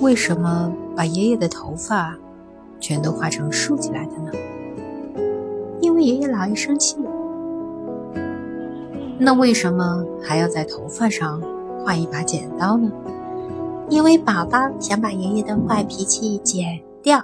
为什么把爷爷的头发全都画成竖起来的呢？因为爷爷老爱生气那为什么还要在头发上画一把剪刀呢？因为宝宝想把爷爷的坏脾气剪掉。